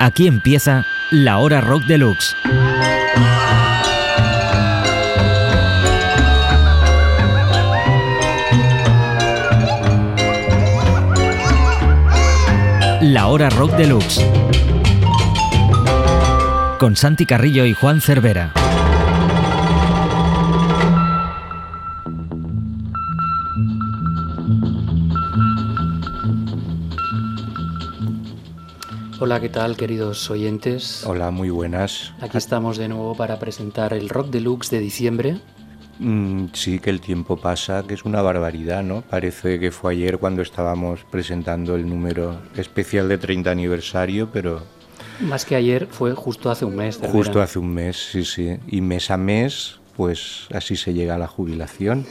Aquí empieza la hora rock deluxe. La hora rock deluxe. Con Santi Carrillo y Juan Cervera. Hola, ¿qué tal, queridos oyentes? Hola, muy buenas. Aquí estamos de nuevo para presentar el Rock Deluxe de diciembre. Mm, sí, que el tiempo pasa, que es una barbaridad, ¿no? Parece que fue ayer cuando estábamos presentando el número especial de 30 aniversario, pero... Más que ayer, fue justo hace un mes. Justo hace un mes, sí, sí. Y mes a mes, pues así se llega a la jubilación.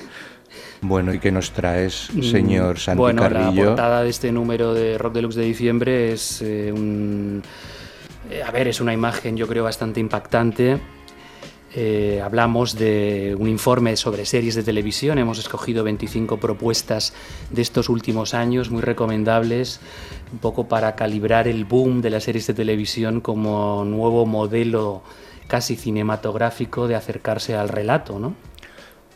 Bueno, ¿y qué nos traes, mm, señor Santi bueno, Carrillo? la portada de este número de Rock Deluxe de diciembre es eh, un... Eh, a ver, es una imagen yo creo bastante impactante. Eh, hablamos de un informe sobre series de televisión. Hemos escogido 25 propuestas de estos últimos años, muy recomendables, un poco para calibrar el boom de las series de televisión como nuevo modelo casi cinematográfico de acercarse al relato, ¿no?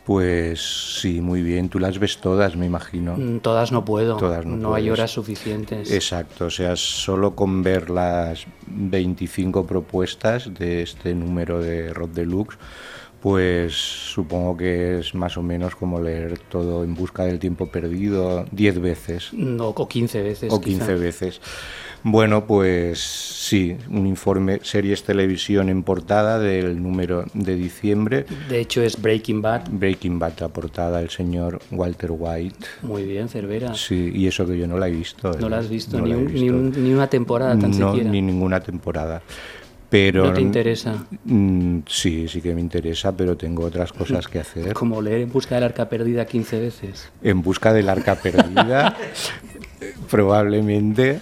Pues sí, muy bien. Tú las ves todas, me imagino. Mm, todas no puedo. Todas no, no hay horas suficientes. Exacto, o sea, solo con ver las 25 propuestas de este número de Rock Deluxe, pues supongo que es más o menos como leer todo en busca del tiempo perdido 10 veces. No, o 15 veces. O 15 veces. Bueno, pues sí, un informe series televisión en portada del número de diciembre. De hecho es Breaking Bad. Breaking Bad la portada el señor Walter White. Muy bien, Cervera. Sí, y eso que yo no la he visto. No la has visto, ni, ni, una temporada tan no, Ni ninguna temporada. Pero, ¿No te interesa? Mm, sí, sí que me interesa, pero tengo otras cosas que hacer. Como leer En busca del arca perdida 15 veces. En busca del arca perdida, probablemente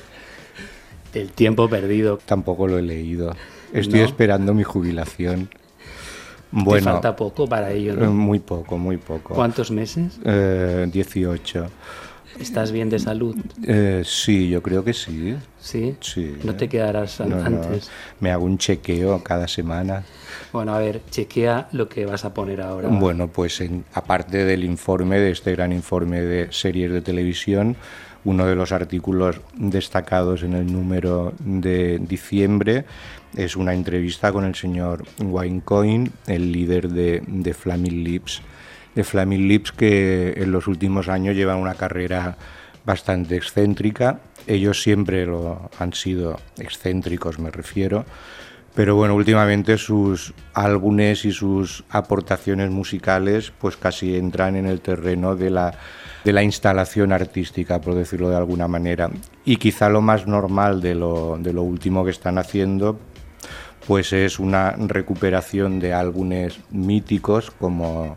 el tiempo perdido. Tampoco lo he leído. Estoy esperando mi jubilación. Bueno, ¿Te falta poco para ello? ¿no? Muy poco, muy poco. ¿Cuántos meses? Eh, 18. ¿Estás bien de salud? Eh, sí, yo creo que sí. ¿Sí? Sí. ¿No te quedarás antes? Me hago un chequeo cada semana. Bueno, a ver, chequea lo que vas a poner ahora. Bueno, pues en, aparte del informe, de este gran informe de series de televisión, uno de los artículos destacados en el número de diciembre es una entrevista con el señor Winecoin, el líder de, de Flaming Lips. De Flaming Lips que en los últimos años llevan una carrera bastante excéntrica. Ellos siempre lo han sido excéntricos, me refiero. Pero bueno, últimamente sus álbumes y sus aportaciones musicales pues casi entran en el terreno de la de la instalación artística, por decirlo de alguna manera. Y quizá lo más normal de lo, de lo último que están haciendo pues es una recuperación de álbumes míticos como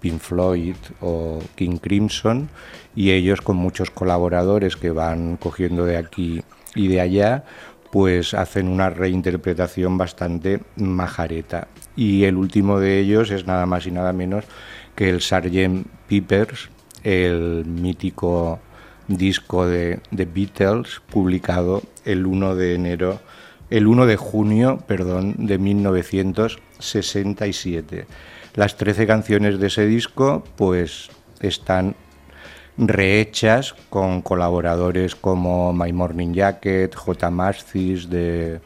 Pink Floyd o King Crimson y ellos con muchos colaboradores que van cogiendo de aquí y de allá pues hacen una reinterpretación bastante majareta y el último de ellos es nada más y nada menos que el Sgt. Peppers el mítico disco de The Beatles publicado el 1 de enero el 1 de junio, perdón, de 1967. Las 13 canciones de ese disco pues están rehechas con colaboradores como My Morning Jacket, J. Mascis de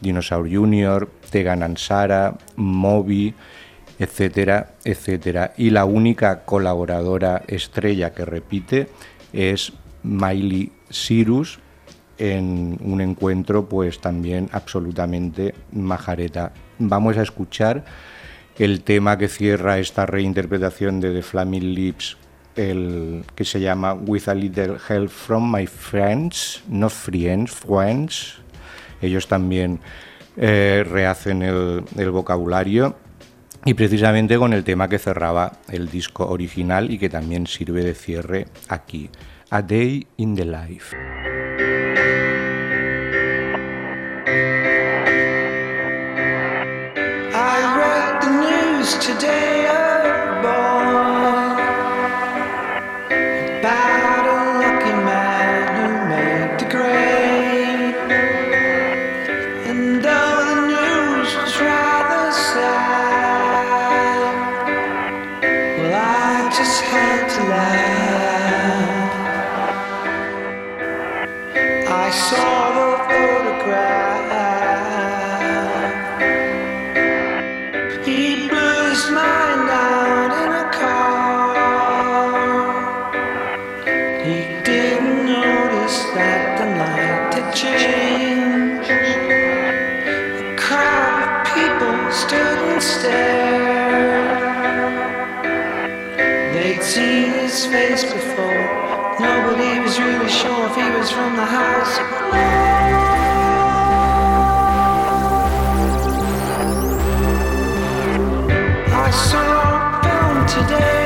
Dinosaur Jr., Tegan Ansara, Moby etcétera, etcétera. Y la única colaboradora estrella que repite es Miley Cyrus en un encuentro pues también absolutamente majareta. Vamos a escuchar el tema que cierra esta reinterpretación de The Flaming Lips, el que se llama With a Little Help from My Friends, no Friends, Friends. Ellos también eh, rehacen el, el vocabulario y precisamente con el tema que cerraba el disco original y que también sirve de cierre aquí, A Day in the Life. stare. They'd seen his face before. Nobody was really sure if he was from the house of. I saw film today.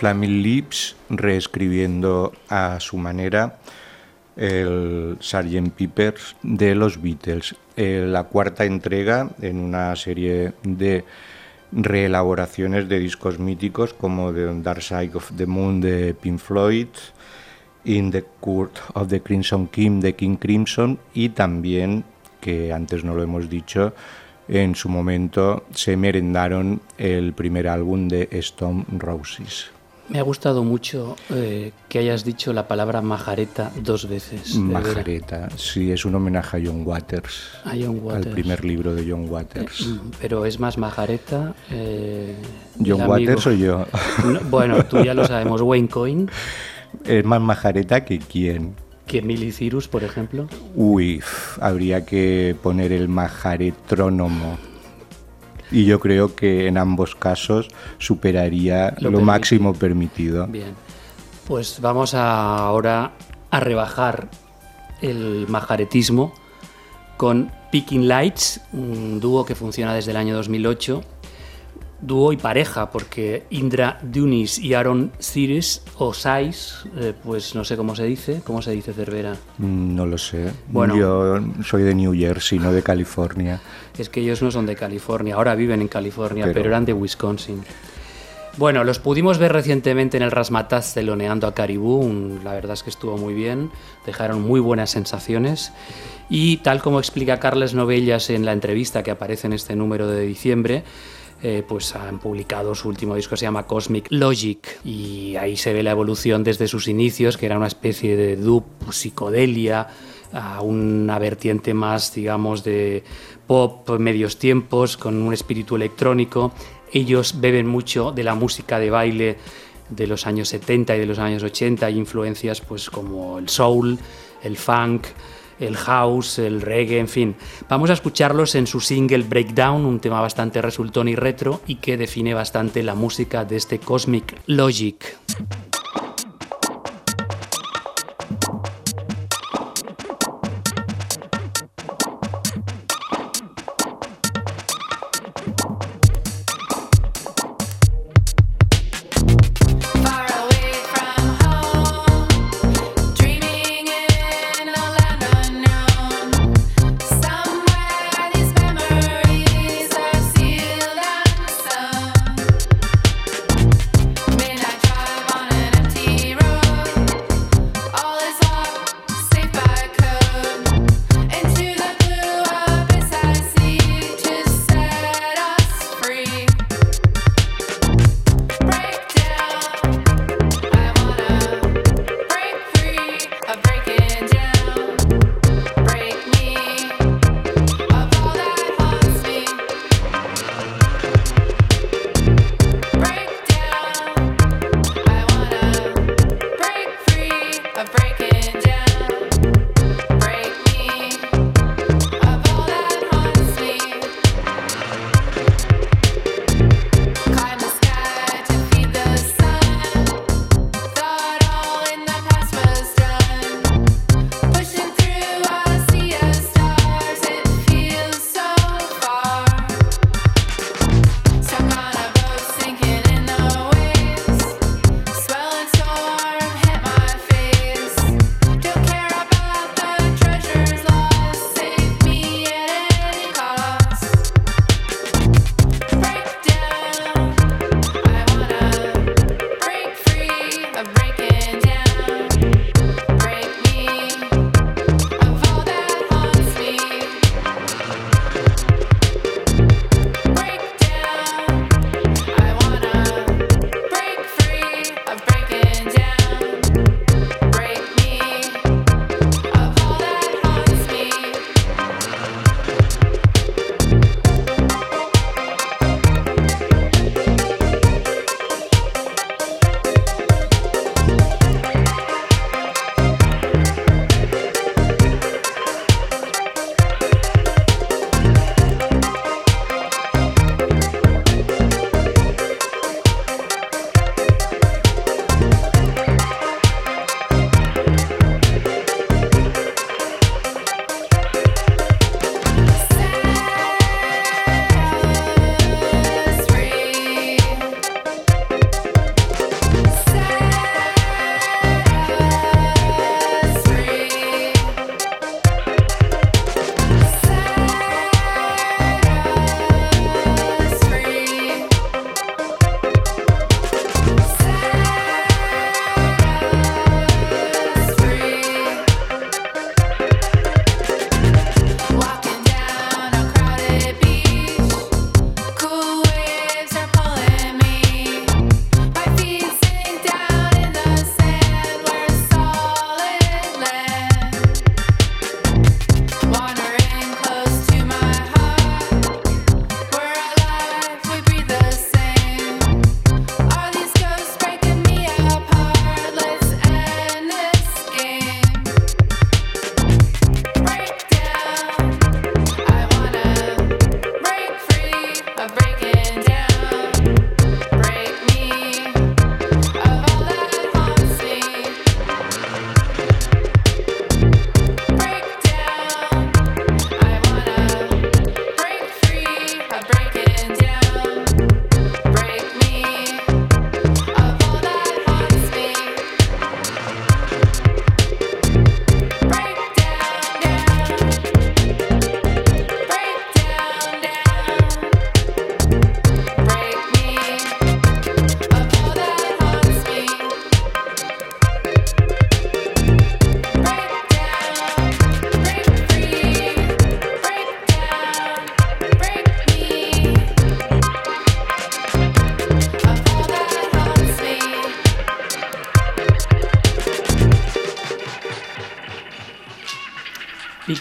Flaming Lips, reescribiendo a su manera el Sgt. Peppers de los Beatles. Eh, la cuarta entrega en una serie de reelaboraciones de discos míticos como The Dark Side of the Moon de Pink Floyd, In the Court of the Crimson King de King Crimson y también, que antes no lo hemos dicho, en su momento se merendaron el primer álbum de Stone Roses. Me ha gustado mucho eh, que hayas dicho la palabra majareta dos veces. Majareta, sí, es un homenaje a John Waters. A John Waters. Al primer libro de John Waters. Eh, pero es más majareta. Eh, ¿John Waters o yo? bueno, tú ya lo sabemos, Wayne Coyne. Es más majareta que quién. ¿Que Miley Cyrus, por ejemplo? Uy, habría que poner el majaretrónomo. Y yo creo que en ambos casos superaría lo, lo máximo permitido. Bien, pues vamos a ahora a rebajar el majaretismo con Picking Lights, un dúo que funciona desde el año 2008 dúo y pareja, porque Indra Dunis y Aaron Ciris, o Sais, eh, pues no sé cómo se dice, ¿cómo se dice Cervera? Mm, no lo sé. Bueno, Yo soy de New Jersey, no de California. Es que ellos no son de California, ahora viven en California, pero, eran de Wisconsin. Bueno, los pudimos ver recientemente en el Rasmataz celoneando a Caribú, la verdad es que estuvo muy bien, dejaron muy buenas sensaciones y tal como explica Carles Novellas en la entrevista que aparece en este número de diciembre, eh, pues han publicado su último disco, se llama Cosmic Logic, y ahí se ve la evolución desde sus inicios, que era una especie de dupe, psicodelia, a una vertiente más, digamos, de pop, medios tiempos, con un espíritu electrónico. Ellos beben mucho de la música de baile de los años 70 y de los años 80, hay influencias pues como el soul, el funk, el house, el reggae, en fin. Vamos a escucharlos en su single Breakdown, un tema bastante resultón y retro y que define bastante la música de este Cosmic Logic.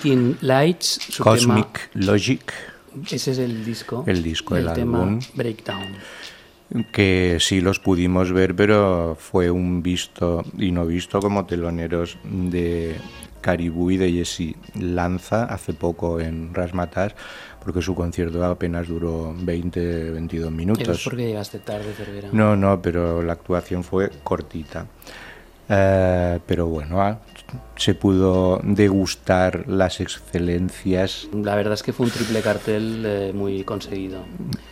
Picking Lights, su Cosmic Logic. Ese es el disco. El disco, el, el álbum. Breakdown. Que sí los pudimos ver, pero fue un visto y no visto como teloneros de Caribú y de Jesse Lanza hace poco en Rasmatas, porque su concierto apenas duró 20, 22 minutos. ¿Es porque llegaste tarde, Cervera? No, no, pero la actuación fue cortita. Eh, pero bueno, ah, se pudo degustar las excelencias. La verdad es que fue un triple cartel eh, muy conseguido.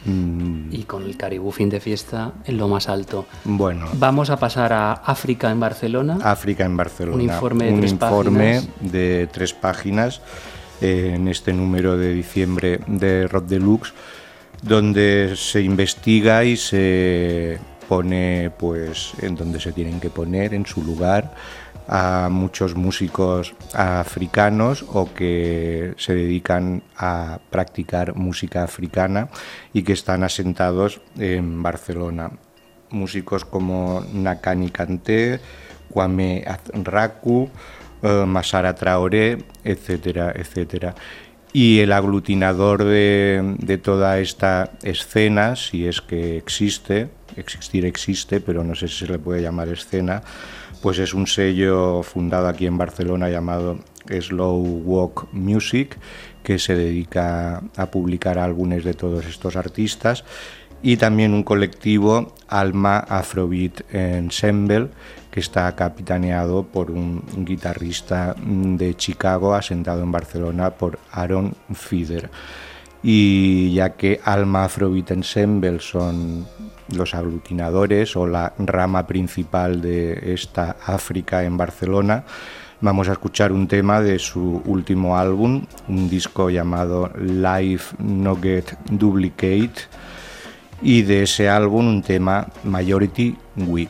Mm. Y con el Caribú fin de fiesta en lo más alto. Bueno. Vamos a pasar a África en Barcelona. África en Barcelona. Un informe de, un tres, informe páginas. de tres páginas eh, en este número de diciembre de Rock Deluxe, donde se investiga y se pone pues en donde se tienen que poner, en su lugar, a muchos músicos africanos o que se dedican a practicar música africana y que están asentados en Barcelona. Músicos como Nakani Kanté, Kwame Azraku, eh, Masara Traoré, etcétera, etcétera. Y el aglutinador de, de toda esta escena, si es que existe, existir existe, pero no sé si se le puede llamar escena, pues es un sello fundado aquí en Barcelona llamado Slow Walk Music, que se dedica a publicar álbumes de todos estos artistas, y también un colectivo Alma Afrobeat Ensemble, que está capitaneado por un guitarrista de Chicago asentado en Barcelona por Aaron Fieder. Y ya que Alma Afrobeat Ensemble son los aglutinadores o la rama principal de esta África en Barcelona. Vamos a escuchar un tema de su último álbum, un disco llamado Life No Get Duplicate, y de ese álbum un tema Majority Whip.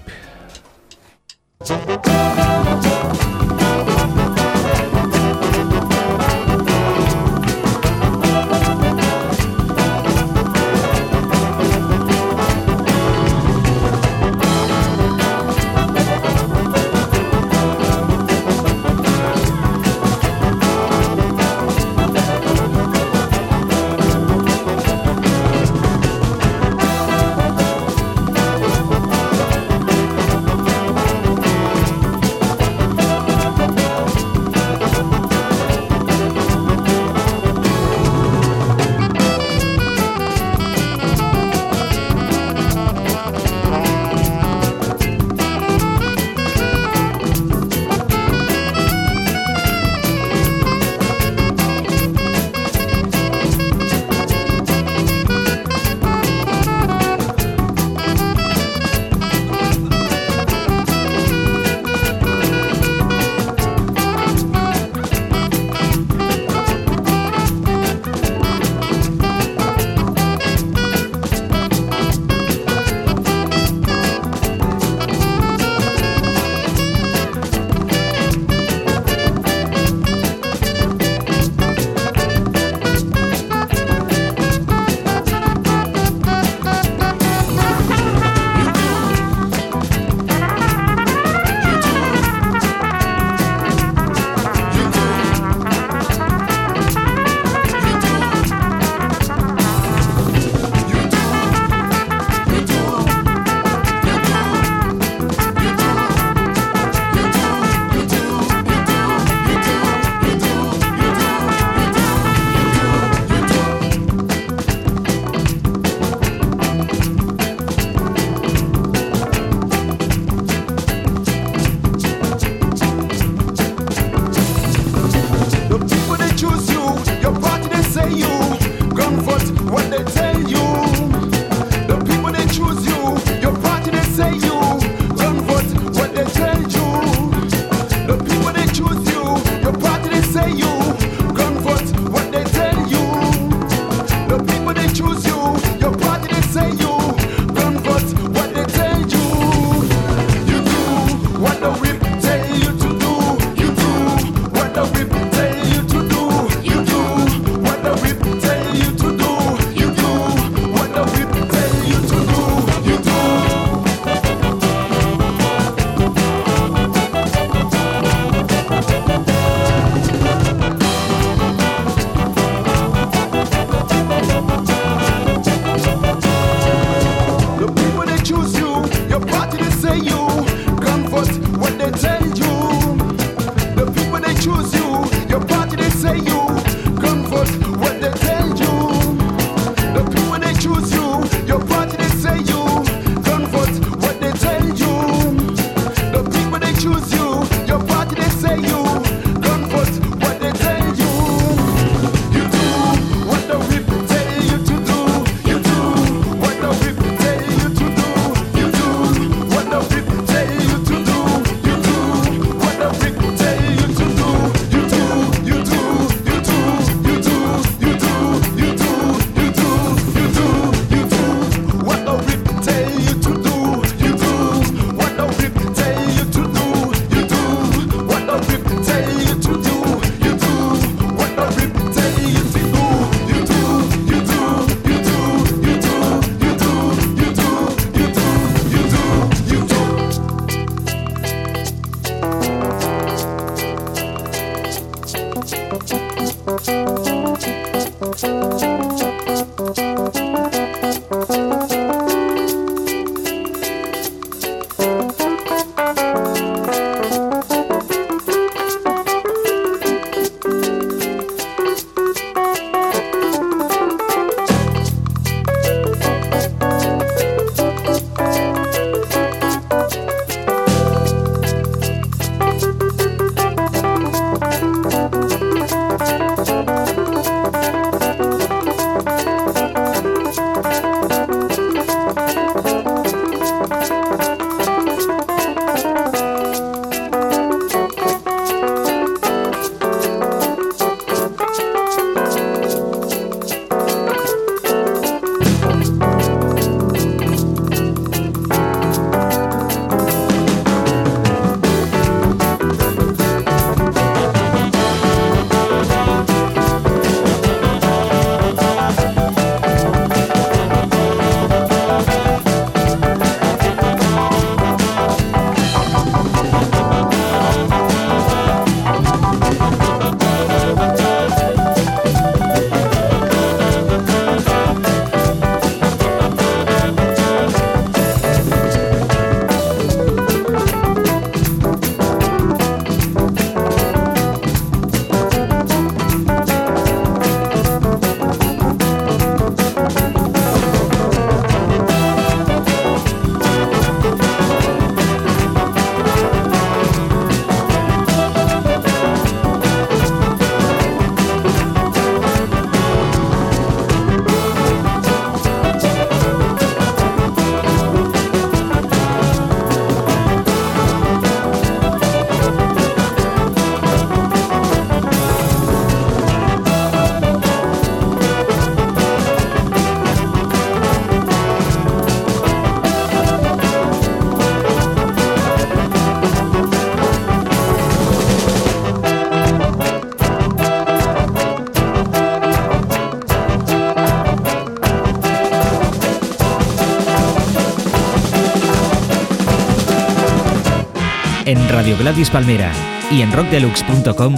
Radio Gladys Palmera y en rockdeluxe.com,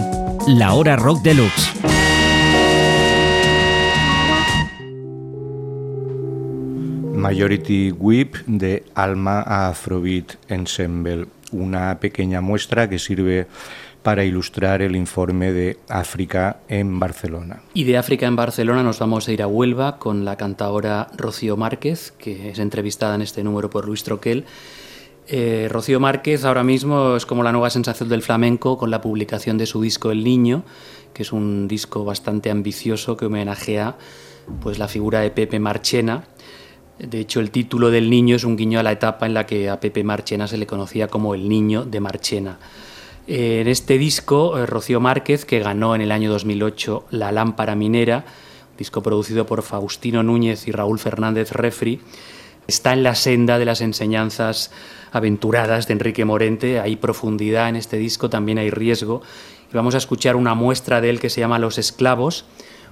La Hora Rock Deluxe. Majority Whip de Alma Afrobeat Ensemble, una pequeña muestra que sirve para ilustrar el informe de África en Barcelona. Y de África en Barcelona nos vamos a ir a Huelva con la cantadora Rocío Márquez, que es entrevistada en este número por Luis Troquel. Eh, Rocío Márquez ahora mismo es como la nueva sensación del flamenco con la publicación de su disco El Niño, que es un disco bastante ambicioso que homenajea pues, la figura de Pepe Marchena, de hecho, el título del niño es un guiño a la etapa en la que a Pepe Marchena se le conocía como el niño de Marchena. Eh, en este disco, eh, Rocío Márquez, que ganó en el año 2008 La Lámpara Minera, disco producido por Faustino Núñez y Raúl Fernández Refri, está en la senda de las enseñanzas aventuradas de Enrique Morente. Hay profundidad en este disco, también hay riesgo. Y vamos a escuchar una muestra de él que se llama Los Esclavos,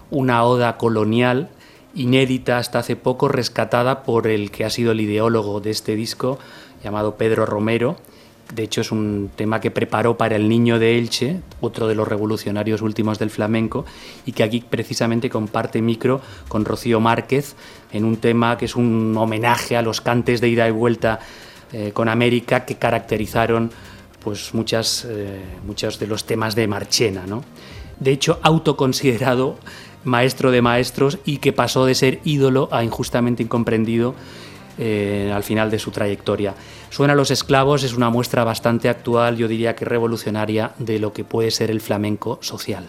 una oda colonial inédita hasta hace poco, rescatada por el que ha sido el ideólogo de este disco, llamado Pedro Romero. De hecho, es un tema que preparó para el Niño de Elche, otro de los revolucionarios últimos del flamenco, y que aquí precisamente comparte micro con Rocío Márquez en un tema que es un homenaje a los cantes de ida y vuelta eh, con América que caracterizaron pues, muchas, eh, muchos de los temas de Marchena. ¿no? De hecho, autoconsiderado maestro de maestros y que pasó de ser ídolo a injustamente incomprendido eh, al final de su trayectoria. Suena a los esclavos es una muestra bastante actual, yo diría que revolucionaria, de lo que puede ser el flamenco social.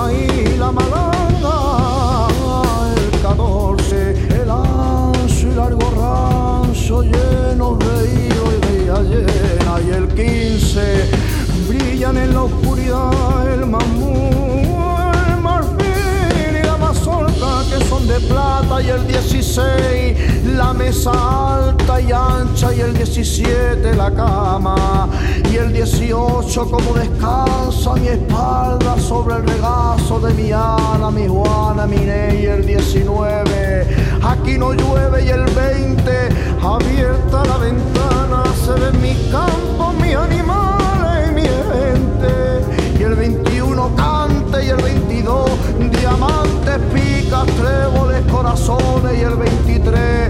maíz, la malanga, el 14, el ancho y largo rancho lleno de hilo y de llena, y el 15 brillan en la oscuridad el mamú, el marfil y la mazorca que son de plata, y el 16 la mesa alta y ancha y el 17 la cama y el 18 como descansa mi espalda sobre el regazo de mi Ana, mi Juana, mi Ney, el 19 aquí no llueve y el 20 abierta la ventana se ven mis campos, mis animales y mi gente. Y el 21 cante y el 22 diamantes, picas, tréboles, corazones y el 23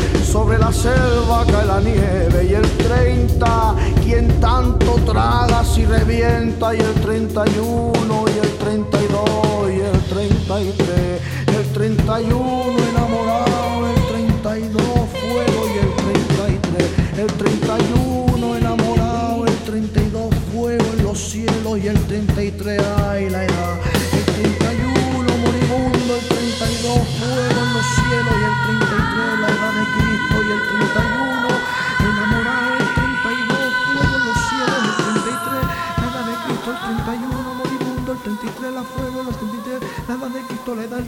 sobre la selva cae la nieve y el 30, quien tanto traga si revienta y el 31 y el 32 y el 33, el 31 enamorado, el 32 fuego y el 33, el 31 enamorado, el 32 fuego en los cielos y el 33 ay la edad,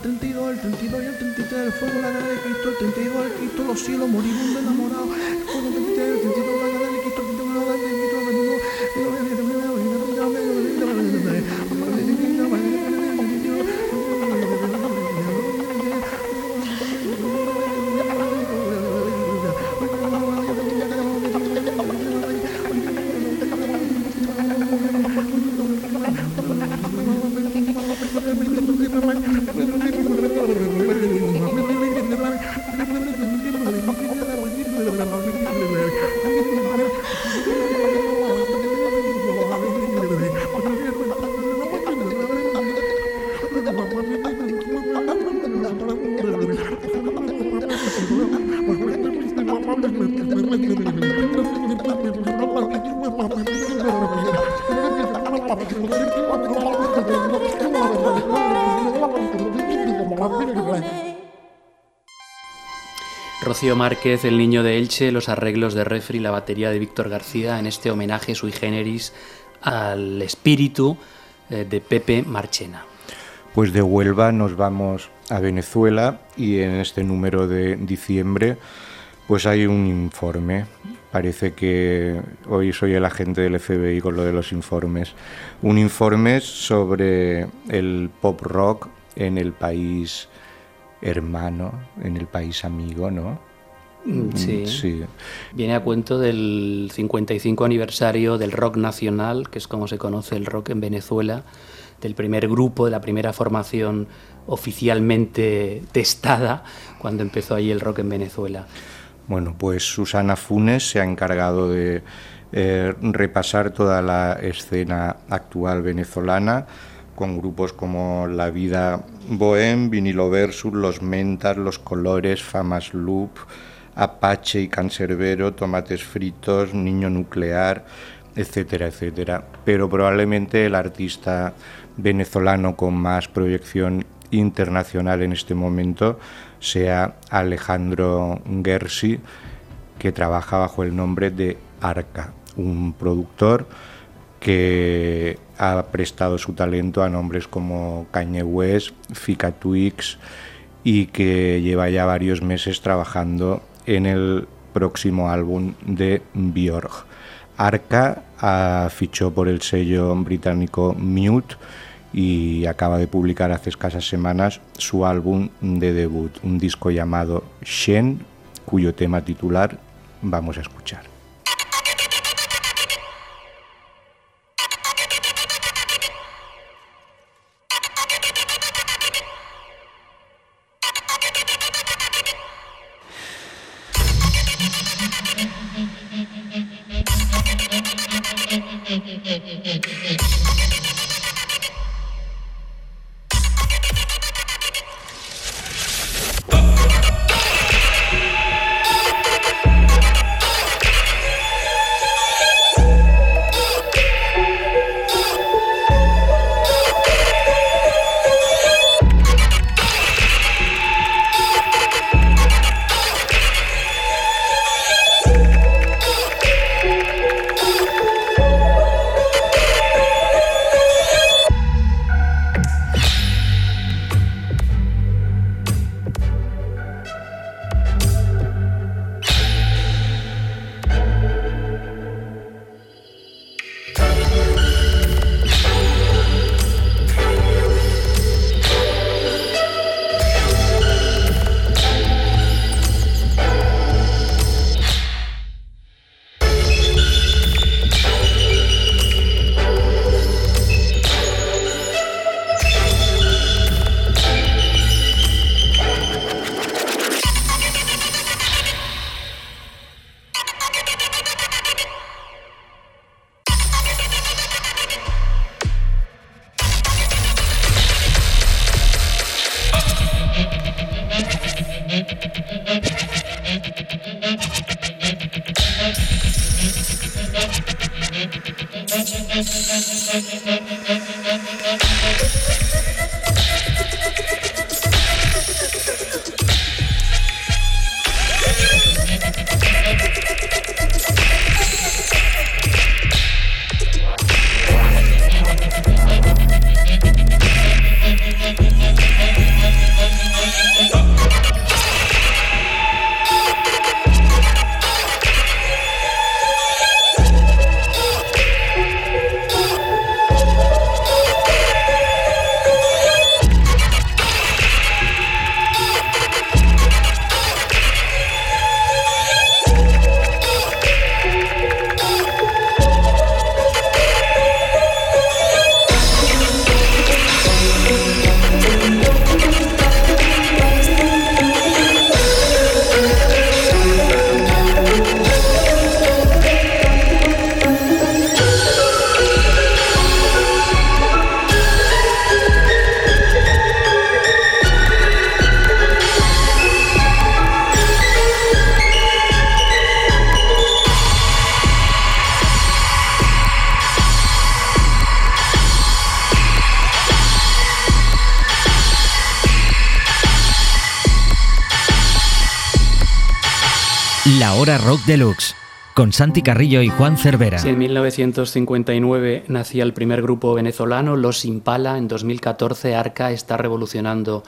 32, el 32 y el 33 el fuego, la edad de Cristo, el 32 el Cristo, los cielos moribundo, enamorado, el fuego, el 33 el 32 la edad de Cristo, el 32 la edad de Cristo, el 32 Márquez, El Niño de Elche, los arreglos de Refri, la batería de Víctor García en este homenaje sui generis al espíritu eh, de Pepe Marchena. Pues de Huelva nos vamos a Venezuela y en este número de diciembre pues hay un informe. Parece que hoy soy el agente del FBI con lo de los informes. Un informe sobre el pop rock en el país hermano, en el país amigo, ¿no? Mm, sí. Viene a cuento del 55 aniversario del rock nacional, que es como se conoce el rock en Venezuela, del primer grupo, de la primera formación oficialmente testada cuando empezó ahí el rock en Venezuela. Bueno, pues Susana Funes se ha encargado de eh, repasar toda la escena actual venezolana con grupos como La Vida Bohem, Vinilo Versus, Los Mentas, Los Colores, Famas Loop, Apache y Cancerbero, Tomates Fritos, Niño Nuclear, etcétera, etcétera. Pero probablemente el artista venezolano con más proyección internacional en este momento sea Alejandro Gersi, que trabaja bajo el nombre de Arca, un productor que ha prestado su talento a nombres como Kanye West, Fika Twix y que lleva ya varios meses trabajando en el próximo álbum de Björk. Arca fichó por el sello británico Mute y acaba de publicar hace escasas semanas su álbum de debut, un disco llamado Shen, cuyo tema titular vamos a escuchar. La Hora Rock Deluxe, con Santi Carrillo y Juan Cervera. en 1959 nacía el primer grupo venezolano, Los Impala. En 2014 Arca está revolucionando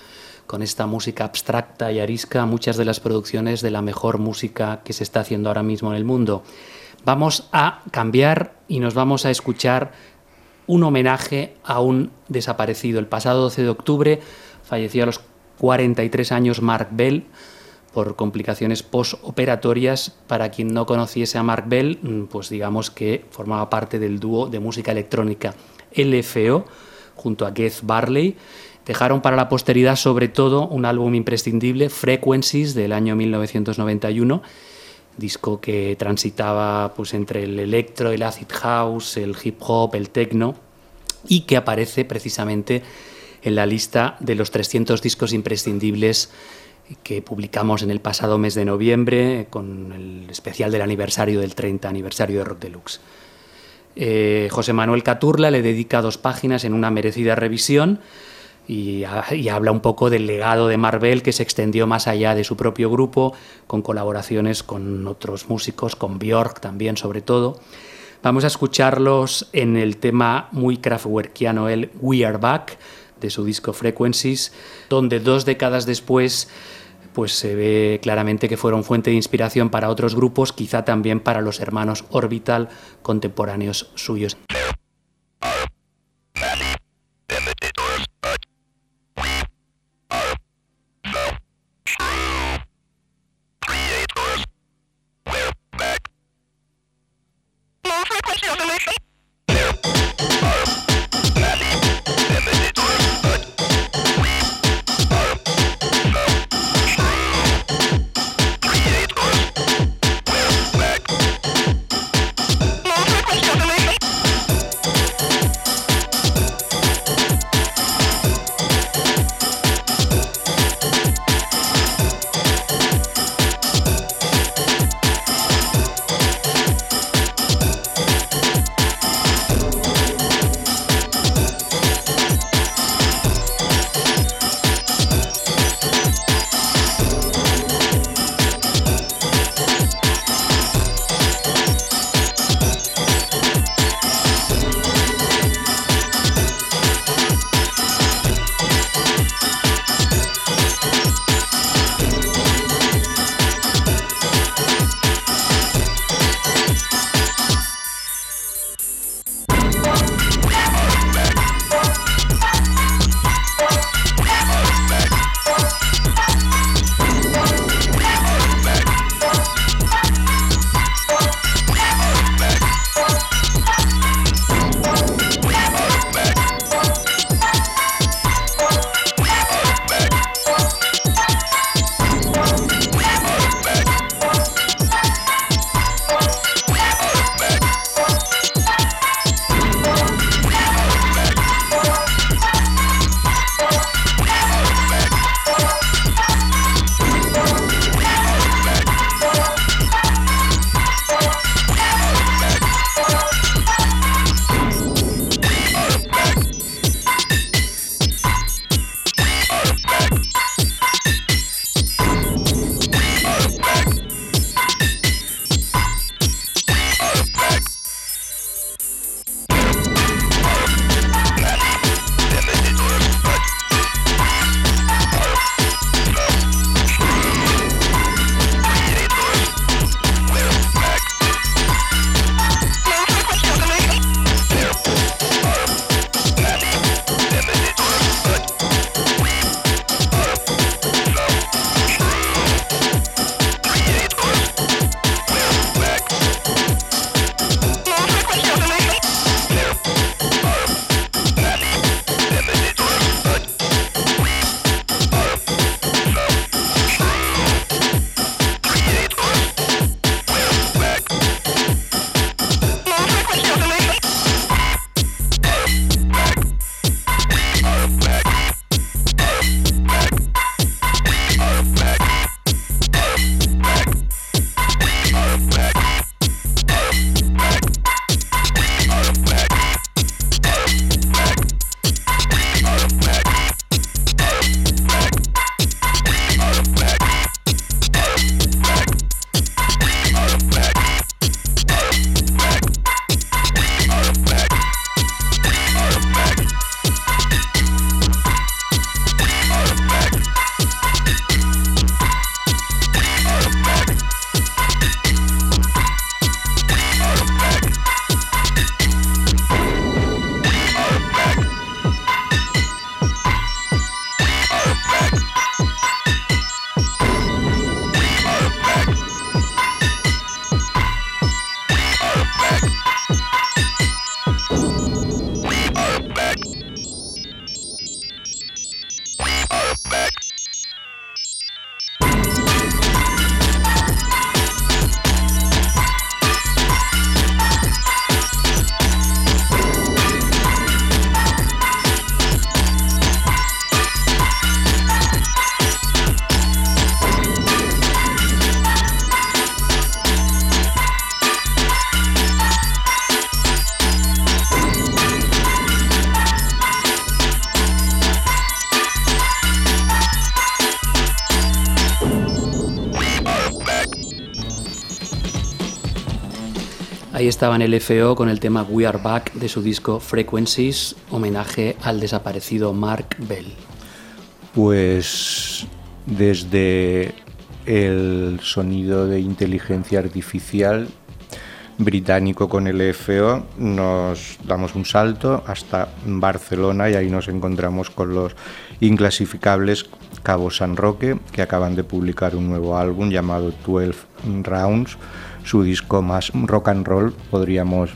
con esta música abstracta y arisca muchas de las producciones de la mejor música que se está haciendo ahora mismo en el mundo. Vamos a cambiar y nos vamos a escuchar un homenaje a un desaparecido. El pasado 12 de octubre falleció a los 43 años Mark Bell por complicaciones postoperatorias. Para quien no conociese a Mark Bell, mm, pues digamos que formaba parte del dúo de música electrónica LFO junto a Keith Barley. Dejaron para la posteridad sobre todo un álbum imprescindible, Frequencies, del año 1991, disco que transitaba pues, entre el electro, el acid house, el hip hop, el techno, y que aparece precisamente en la lista de los 300 discos imprescindibles que publicamos en el pasado mes de noviembre con el especial del aniversario del 30 aniversario de Rock Deluxe. Eh, José Manuel Caturla le dedica dos páginas en una merecida revisión y, habla un poco del legado de Marvel que se extendió más allá de su propio grupo, con colaboraciones con otros músicos, con Björk también sobre todo. Vamos a escucharlos en el tema muy kraftwerkiano, el We Are Back, de su disco Frequencies, donde dos décadas después pues se ve claramente que fueron fuente de inspiración para otros grupos, quizá también para los hermanos Orbital contemporáneos suyos. Ahí estaba en el FO con el tema We Are Back de su disco Frequencies, homenaje al desaparecido Mark Bell. Pues desde el sonido de inteligencia artificial británico con el FO nos damos un salto hasta Barcelona y ahí nos encontramos con los inclasificables Cabo San Roque, que acaban de publicar un nuevo álbum llamado 12 Rounds, su disco más rock and roll, podríamos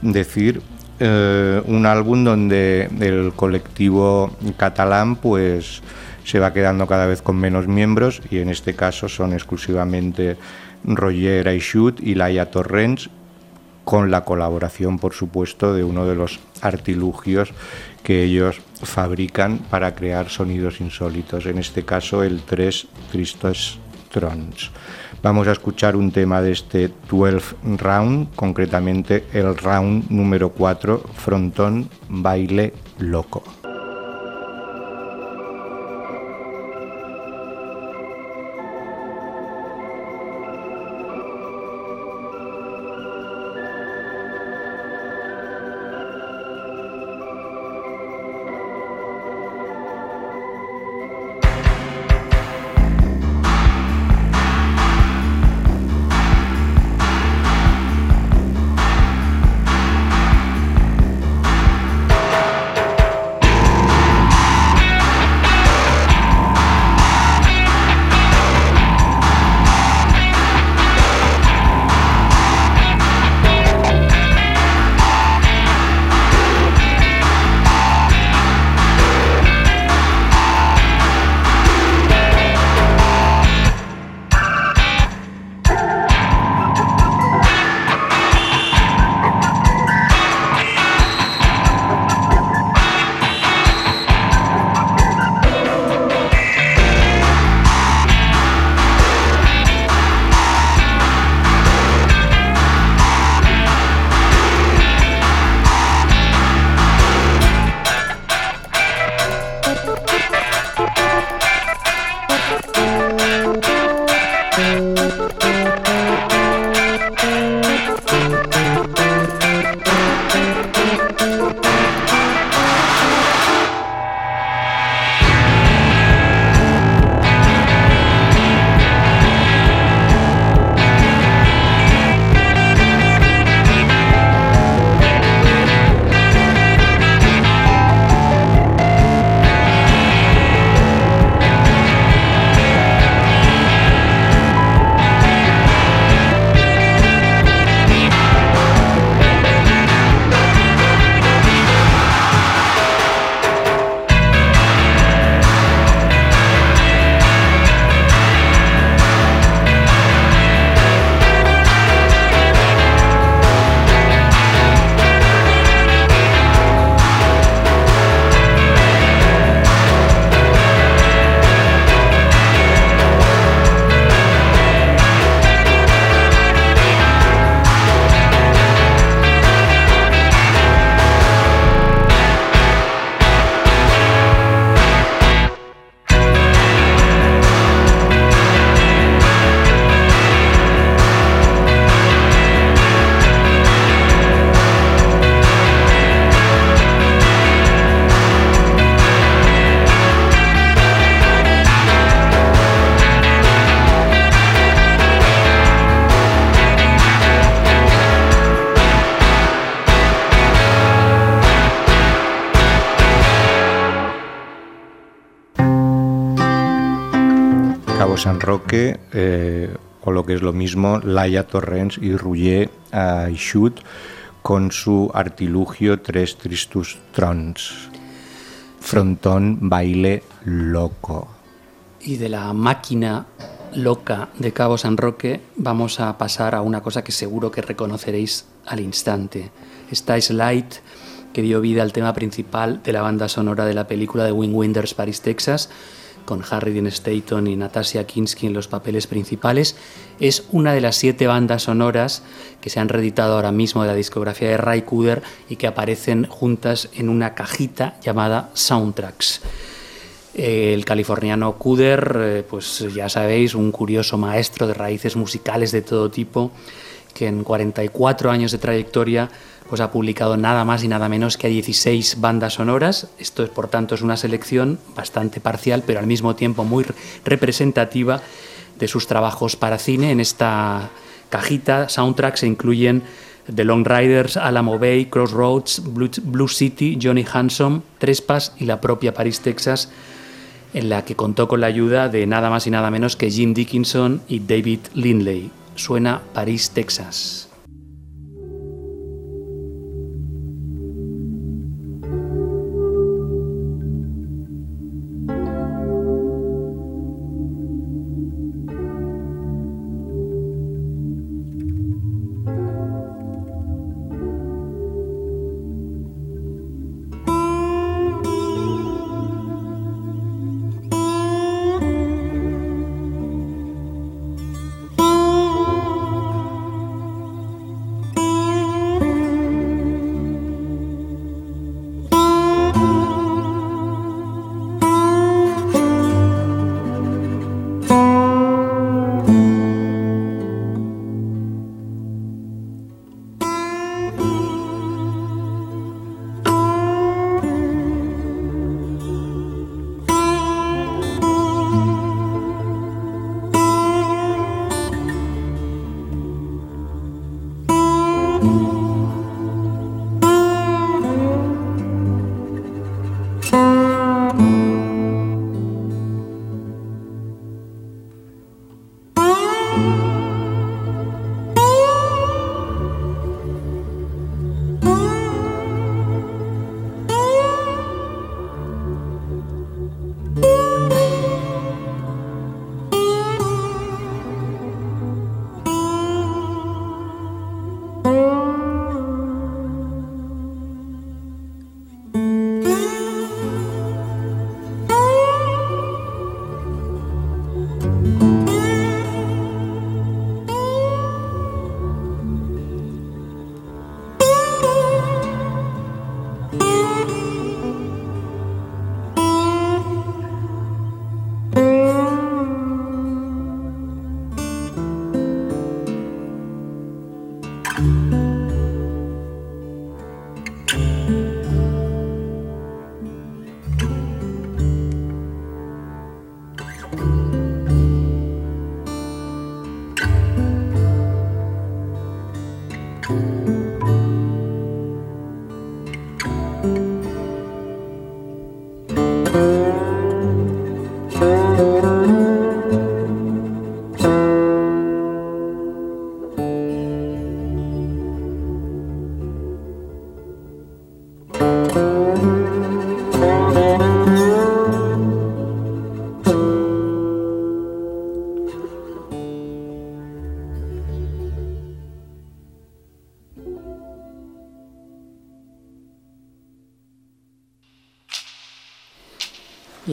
decir. Eh, un álbum donde el colectivo catalán pues se va quedando cada vez con menos miembros y en este caso son exclusivamente Roger Aixut y Laia Torrents con la colaboración, por supuesto, de uno de los artilugios que ellos fabrican para crear sonidos insólitos, en este caso el 3 Tristos Trons. Vamos a escuchar un tema de este 12 round, concretamente el round número 4, Frontón Baile Loco. Roque, eh, o lo que es lo mismo, Laia Torrens y Rouget Aixut con su artilugio Tres Tristus Trons. Frontón, baile loco. Y de la máquina loca de Cabo San Roque vamos a pasar a una cosa que seguro que reconoceréis al instante. Esta es Light, que dio vida al tema principal de la banda sonora de la película de Wing Winders Paris, Texas, con Harry Dean Stanton y Natasha Kinski en los papeles principales, es una de las siete bandas sonoras que se han reeditado ahora mismo de la discografía de Ray Cooder y que aparecen juntas en una cajita llamada Soundtracks. El californiano Cooder, eh, pues ya sabéis, un curioso maestro de raíces musicales de todo tipo, que en 44 años de trayectoria pues ha publicado nada más y nada menos que 16 bandas sonoras. Esto, por tanto, es una selección bastante parcial, pero al mismo tiempo muy representativa de sus trabajos para cine. En esta cajita soundtrack se incluyen The Long Riders, Alamo Bay, Crossroads, Blue, City, Johnny Hanson, Trespass y la propia Paris, Texas, en la que contó con la ayuda de nada más y nada menos que Jim Dickinson y David Lindley. Suena París, Texas.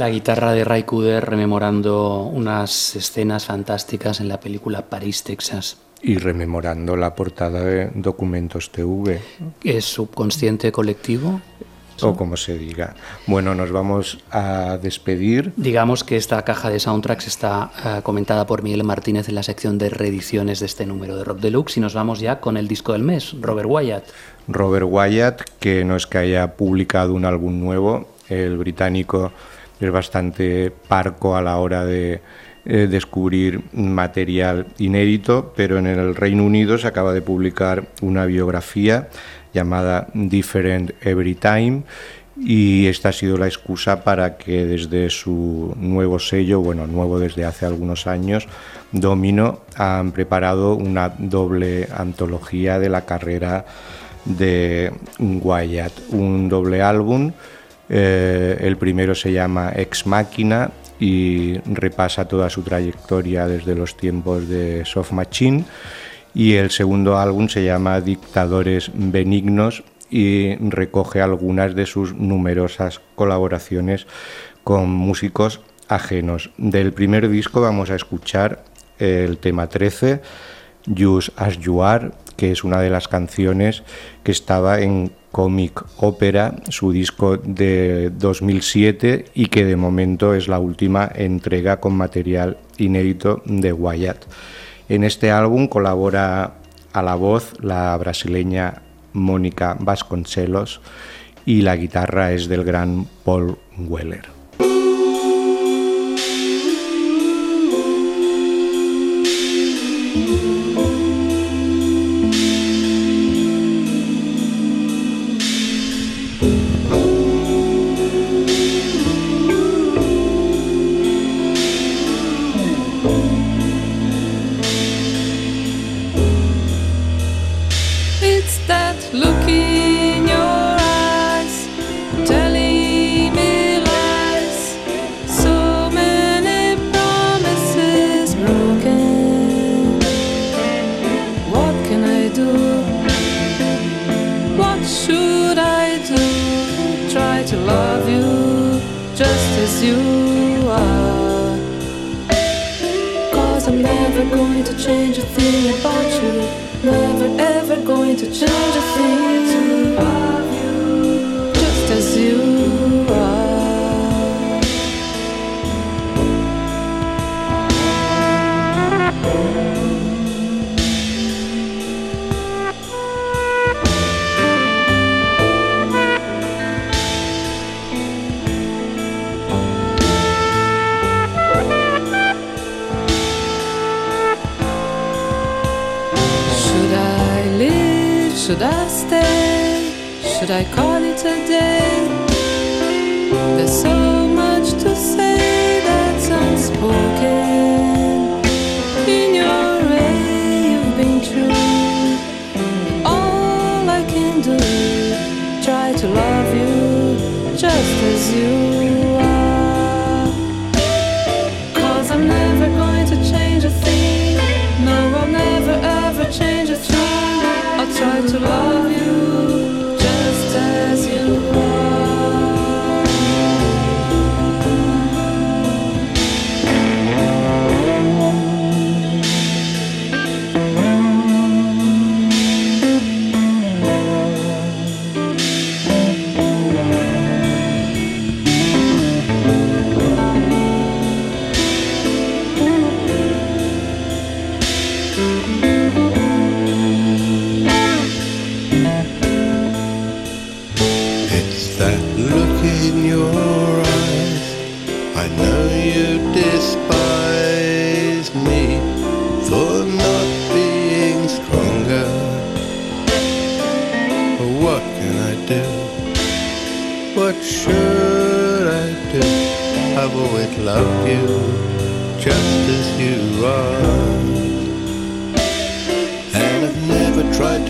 La guitarra de Ray Cooder rememorando unas escenas fantásticas en la película París, Texas. Y rememorando la portada de Documentos TV. ¿Es subconsciente colectivo? O como se diga. Bueno, nos vamos a despedir. Digamos que esta caja de soundtracks está eh, comentada por Miguel Martínez en la sección de reediciones de este número de Rock Deluxe y nos vamos ya con el disco del mes, Robert Wyatt. Robert Wyatt, que no es que haya publicado un álbum nuevo, el británico es bastante parco a la hora de eh, descubrir material inédito, pero en el Reino Unido se acaba de publicar una biografía llamada Different Every Time y esta ha sido la excusa para que desde su nuevo sello, bueno, nuevo desde hace algunos años, Domino han preparado una doble antología de la carrera de Wyatt, un doble álbum eh, el primero se llama Ex Máquina y repasa toda su trayectoria desde los tiempos de Soft Machine. Y el segundo álbum se llama Dictadores Benignos y recoge algunas de sus numerosas colaboraciones con músicos ajenos. Del primer disco vamos a escuchar el tema 13, Just As You Are, que es una de las canciones que estaba en Comic Opera, su disco de 2007 y que de momento es la última entrega con material inédito de Wyatt. En este álbum colabora a la voz la brasileña Mónica Vasconcelos y la guitarra es del gran Paul Weller.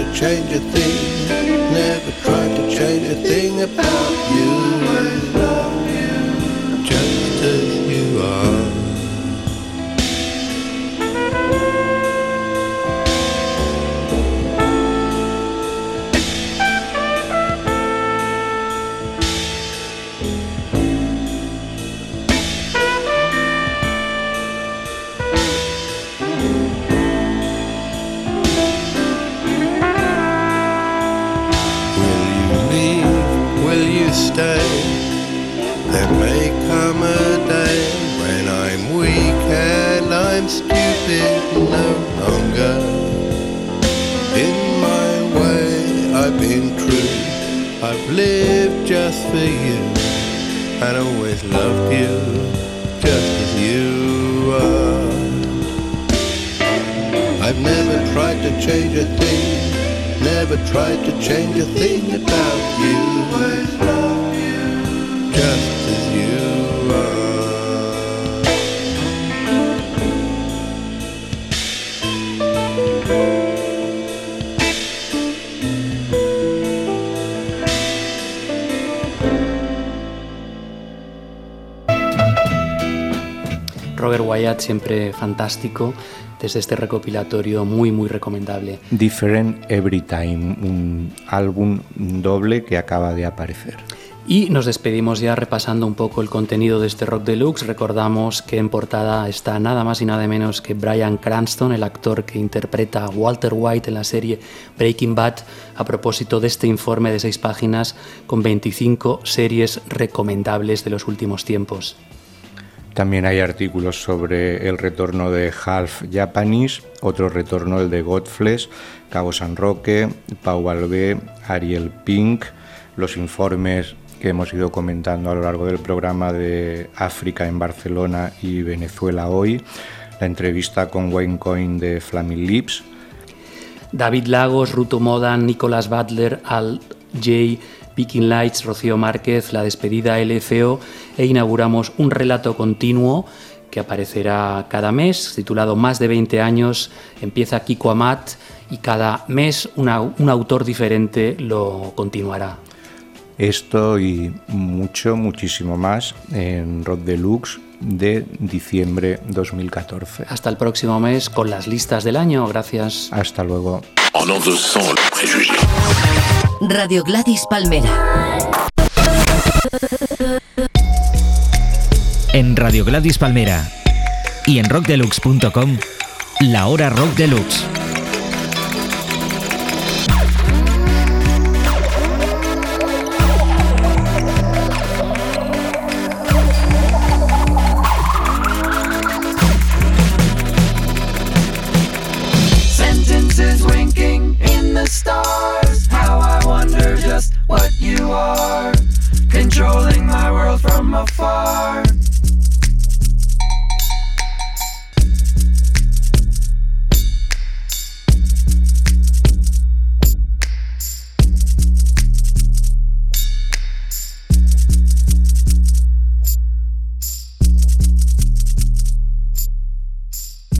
to change a thing, never tried to change a thing about siempre fantástico desde este recopilatorio muy muy recomendable. Different Every Time, un álbum doble que acaba de aparecer. Y nos despedimos ya repasando un poco el contenido de este Rock Deluxe. Recordamos que en portada está nada más y nada menos que Brian Cranston, el actor que interpreta a Walter White en la serie Breaking Bad, a propósito de este informe de seis páginas con 25 series recomendables de los últimos tiempos. También hay artículos sobre el retorno de Half Japanese, otro retorno el de Godflesh, Cabo San Roque, Pau Albé, Ariel Pink, los informes que hemos ido comentando a lo largo del programa de África en Barcelona y Venezuela hoy, la entrevista con Wayne Coyne de Flaming Lips. David Lagos, Ruto Modan, Nicolás Butler, Al J, Picking Lights, Rocío Márquez, la despedida LFO e inauguramos un relato continuo que aparecerá cada mes, titulado Más de 20 años, empieza Kiko Amat y cada mes un autor diferente lo continuará. Esto y mucho, muchísimo más en Rock Deluxe de diciembre 2014. Hasta el próximo mes con las listas del año. Gracias. Hasta luego. Radio Gladys Palmera. En Radio Gladys Palmera y en rockdeluxe.com, la hora rock deluxe.